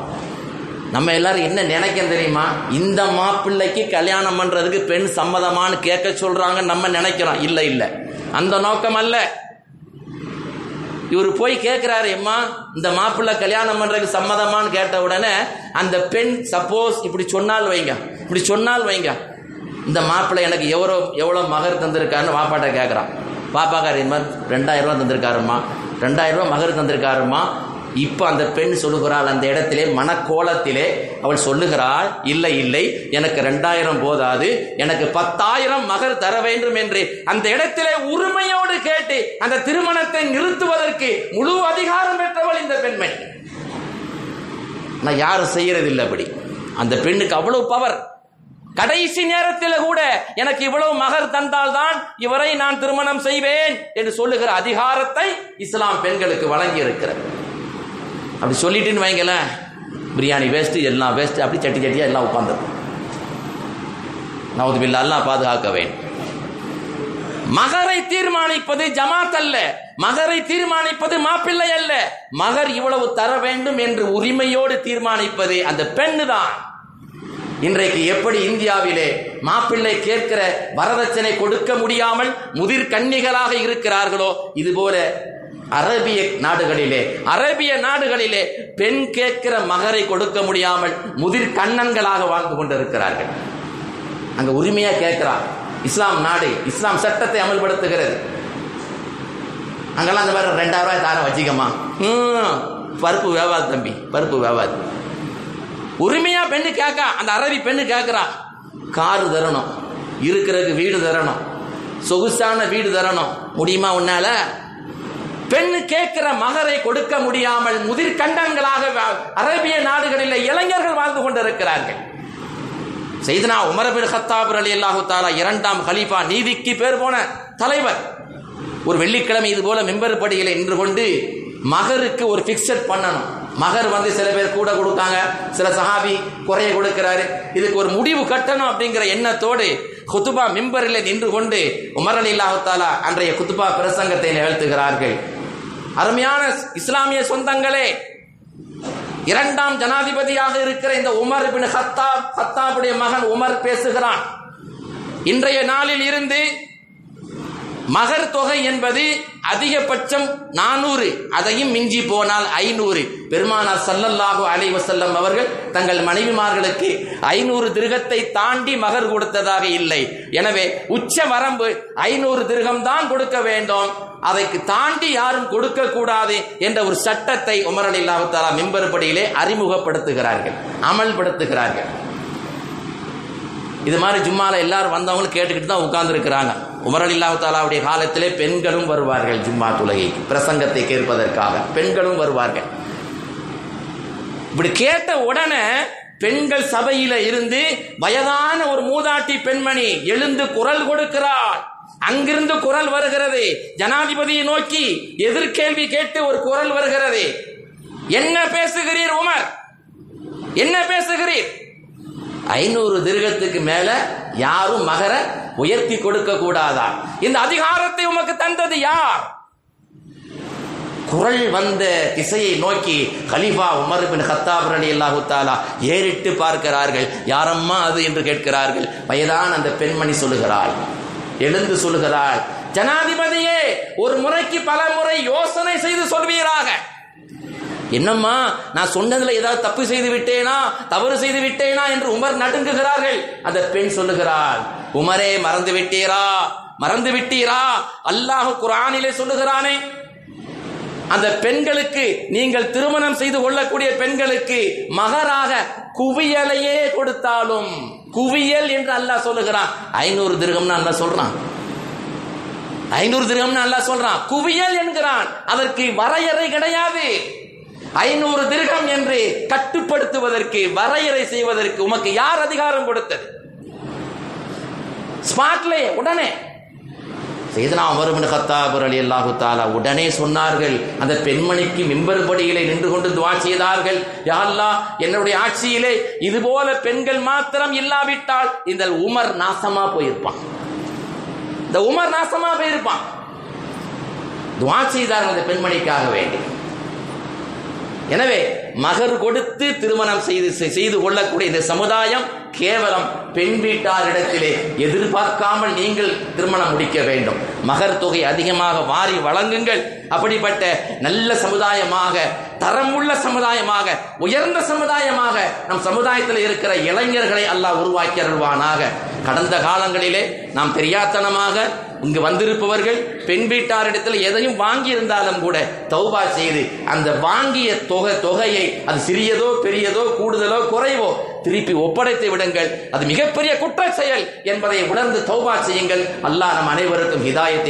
நம்ம எல்லாரும் என்ன நினைக்க தெரியுமா? இந்த மாப்பிள்ளைக்கு கல்யாணம் பண்றதுக்கு பெண் சம்மதமான்னு கேட்க சொல்கிறாங்கன்னு நம்ம நினைக்கிறோம். இல்லை இல்லை. அந்த நோக்கம் அல்ல. இவர் போய் கேட்கிறாரு எம்மா இந்த மாப்பிள்ளை கல்யாணம் பண்றதுக்கு சம்மதமான்னு கேட்ட உடனே அந்த பெண் சப்போஸ் இப்படி சொன்னால் வைங்க இப்படி சொன்னால் வைங்க. இந்த மாப்பிள்ளை எனக்கு எவ்வளோ எவ்வளோ மகர் தந்திருக்காருன்னு வாப்பாட்ட கேட்குறான் பாப்பாக்கார் இது மாதிரி ரெண்டாயிரம் ரூபா தந்திருக்காருமா ரெண்டாயிரம் ரூபா மகர் தந்திருக்காருமா இப்போ அந்த பெண் சொல்லுகிறாள் அந்த இடத்திலே மனக்கோலத்திலே அவள் சொல்லுகிறாள் இல்லை இல்லை எனக்கு ரெண்டாயிரம் போதாது எனக்கு பத்தாயிரம் மகர் தர வேண்டும் என்று. அந்த இடத்திலே உரிமையோடு கேட்டு அந்த திருமணத்தை நிறுத்துவதற்கு முழு அதிகாரம் பெற்றவள் இந்த பெண்மணி நான் யாரும் செய்யறதில்லை அப்படி. அந்த பெண்ணுக்கு அவ்வளவு பவர் கடைசி நேரத்தில் கூட எனக்கு இவ்வளவு மகர் தந்தால்தான் இவரை நான் திருமணம் செய்வேன் என்று சொல்லுகிற அதிகாரத்தை இஸ்லாம் பெண்களுக்கு வழங்கி இருக்கிறது அப்படி சொல்லிட்டுன்னு வைங்களேன். பிரியாணி வேஸ்ட் எல்லாம் வேஸ்ட் அப்படி சட்டி சட்டியாக எல்லாம் உட்காந்துருக்கும் நவது பில்லா பாதுகாக்க வேண்டும் மகரை தீர்மானிப்பது ஜமாத் அல்ல. மகரை தீர்மானிப்பது மாப்பிள்ளை அல்ல. மகர் இவ்வளவு தர வேண்டும் என்று உரிமையோடு தீர்மானிப்பது அந்த பெண்ணு தான் இன்றைக்கு எப்படி இந்தியாவிலே மாப்பிள்ளை கேட்கிற வரதட்சணை கொடுக்க முடியாமல் முதிர் கன்னிகளாக இருக்கிறார்களோ இதுபோல அரபிய நாடுகளிலே அரபிய நாடுகளிலே பெண் கேட்கிற மகரை கொடுக்க முடியாமல் முதிர் கண்ணன்களாக வாழ்ந்து கொண்டிருக்கிறார்கள். அங்க உரிமையா கேட்கிறான் இஸ்லாம் நாடு இஸ்லாம் சட்டத்தை அமல்படுத்துகிறது. அங்கெல்லாம் அந்த மாதிரி ரெண்டாயிரம் ரூபாய் தாரம் வச்சுக்கமா ம், பருப்பு வேவாது தம்பி பருப்பு வேவாது உரிமையா பெண்ணு கேட்க அந்த அரபி பெண்ணு கேட்கிறா. காரு தரணும் இருக்கிறதுக்கு வீடு தரணும் சொகுசான வீடு தரணும். முடியுமா உன்னால? பெண்ணு கேட்கிற மகரை கொடுக்க முடியாமல் முதிர் கண்டங்களாக அரேபிய நாடுகளில் இளைஞர்கள் வாழ்ந்து கொண்டிருக்கிறார்கள். செய்தனா உமரபின் ஹத்தாப் அலி அல்லாஹு தாலா இரண்டாம் ஹலீஃபா நீதிக்கு பேர் போன தலைவர். ஒரு வெள்ளிக்கிழமை இது போல மெம்பர் படியில் நின்று கொண்டு மகருக்கு ஒரு பிக்சட் பண்ணணும். மகர் வந்து சில பேர் கூட கொடுத்தாங்க சில சஹாபி குறைய கொடுக்கிறாரு. இதுக்கு ஒரு முடிவு கட்டணும் அப்படிங்கிற எண்ணத்தோடு குத்துபா மிம்பரில் நின்று கொண்டு உமர் அலி அல்லாஹாலா அன்றைய குத்துபா பிரசங்கத்தை நிகழ்த்துகிறார்கள். அருமையான இஸ்லாமிய சொந்தங்களே இரண்டாம் ஜனாதிபதியாக இருக்கிற இந்த உமர் பின் ஹத்தாப் ஹத்தாபுடைய மகன் உமர் பேசுகிறான். இன்றைய நாளில் இருந்து மகர் தொகை என்பது அதிகபட்சம் நானூறு. அதையும் மிஞ்சி போனால் ஐநூறு. பெருமானார் சல்லல்லாஹு அலைஹி வஸல்லம் அவர்கள் தங்கள் மனைவிமார்களுக்கு ஐநூறு திருகத்தை தாண்டி மகர் கொடுத்ததாக இல்லை. எனவே உச்ச வரம்பு ஐநூறு திருகம் தான் கொடுக்க வேண்டும். அதைக்கு தாண்டி யாரும் கொடுக்க கூடாது என்ற ஒரு சட்டத்தை உமர் அலி மிம்பருப்படியிலே அறிமுகப்படுத்துகிறார்கள் அமல்படுத்துகிறார்கள். இது மாதிரி ஜும்மாவில் எல்லாரும் வந்தவங்களும் கேட்டுக்கிட்டு தான் உட்கார்ந்துருக்கிறாங்க. உமர் அலி காலத்திலே பெண்களும் வருவார்கள் ஜும்மா துலகை பிரசங்கத்தை கேட்பதற்காக பெண்களும் வருவார்கள். இப்படி கேட்ட உடனே பெண்கள் சபையில இருந்து வயதான ஒரு மூதாட்டி பெண்மணி எழுந்து குரல் கொடுக்கிறாள். அங்கிருந்து குரல் வருகிறது. ஜனாதிபதியை நோக்கி எதிர்கேள்வி கேட்டு ஒரு குரல் வருகிறது. என்ன பேசுகிறீர் உமர்? என்ன பேசுகிறீர்? ஐநூறு திருகத்துக்கு மேல யாரும் மகர உயர்த்தி கொடுக்க கூடாதா? இந்த அதிகாரத்தை உமக்கு தந்தது யார்? குரல் வந்த திசையை நோக்கி கலிஃபா உமர் பின் ஹத்தாப் அலி அல்லாஹு தாலா ஏறிட்டு பார்க்கிறார்கள். யாரம்மா அது என்று கேட்கிறார்கள். வயதான அந்த பெண்மணி சொல்லுகிறாள். எழுந்து சொல்லுகிறாள் ஜனாதிபதியே ஒரு முறைக்கு பல முறை யோசனை செய்து சொல்வீராக. என்னம்மா நான் சொன்னதுல ஏதாவது தப்பு செய்து விட்டேனா தவறு செய்து விட்டேனா என்று உமர் நடுங்குகிறார்கள். அந்த பெண் சொல்லுகிறாள் உமரே மறந்து விட்டீரா? மறந்து விட்டீரா? அல்லாஹ் குரானிலே சொல்லுகிறானே. அந்த பெண்களுக்கு நீங்கள் திருமணம் செய்து கொள்ளக்கூடிய பெண்களுக்கு மகராக குவியலையே கொடுத்தாலும் குவியல் என்று அல்லாஹ் சொல்லுகிறான். ஐநூறு திருகம்னு அல்லாஹ் சொல்றான். ஐநூறு திருகம்னு அல்லாஹ் சொல்றான். குவியல் என்கிறான். அதற்கு வரையறை கிடையாது. ஐநூறு திருகம் என்று கட்டுப்படுத்துவதற்கு வரையறை செய்வதற்கு உமக்கு யார் அதிகாரம் கொடுத்தது? ஸ்மார்ட்லே உடனே. செய்தனா அமருமின் கத்தாபர் அலி அல்லாஹு தாலா உடனே சொன்னார்கள். அந்த பெண்மணிக்கு மிம்பர்படியிலே நின்று கொண்டு துவா செய்தார்கள். யாழ்லா என்னுடைய ஆட்சியிலே இது போல பெண்கள் மாத்திரம் இல்லாவிட்டால் இந்த உமர் நாசமா போயிருப்பான். இந்த உமர் நாசமா போயிருப்பான். துவா செய்தார்கள் அந்த பெண்மணிக்காக வேண்டி. எனவே மகர் கொடுத்து திருமணம் செய்து செய்து கொள்ளக்கூடிய இந்த சமுதாயம் கேவலம் பெண் வீட்டாரிடத்திலே எதிர்பார்க்காமல் நீங்கள் திருமணம் முடிக்க வேண்டும். மகர் தொகை அதிகமாக வாரி வழங்குங்கள். அப்படிப்பட்ட நல்ல சமுதாயமாக தரமுள்ள சமுதாயமாக உயர்ந்த சமுதாயமாக நம் சமுதாயத்தில் இருக்கிற இளைஞர்களை அல்லாஹ் உருவாக்கி அருள்வானாக. கடந்த காலங்களிலே நாம் தெரியாத்தனமாக இங்கு வந்திருப்பவர்கள் பெண் வீட்டாரிடத்தில் எதையும் வாங்கி இருந்தாலும் கூட தௌபா செய்து அந்த வாங்கிய தொகை தொகையை அது சிறியதோ பெரியதோ கூடுதலோ குறைவோ திருப்பி ஒப்படைத்து விடுங்கள். அது மிகப்பெரிய குற்ற செயல் என்பதை உணர்ந்து தௌபா செய்யுங்கள். அல்லாஹ் நம் அனைவருக்கும் ஹிதாயத்தை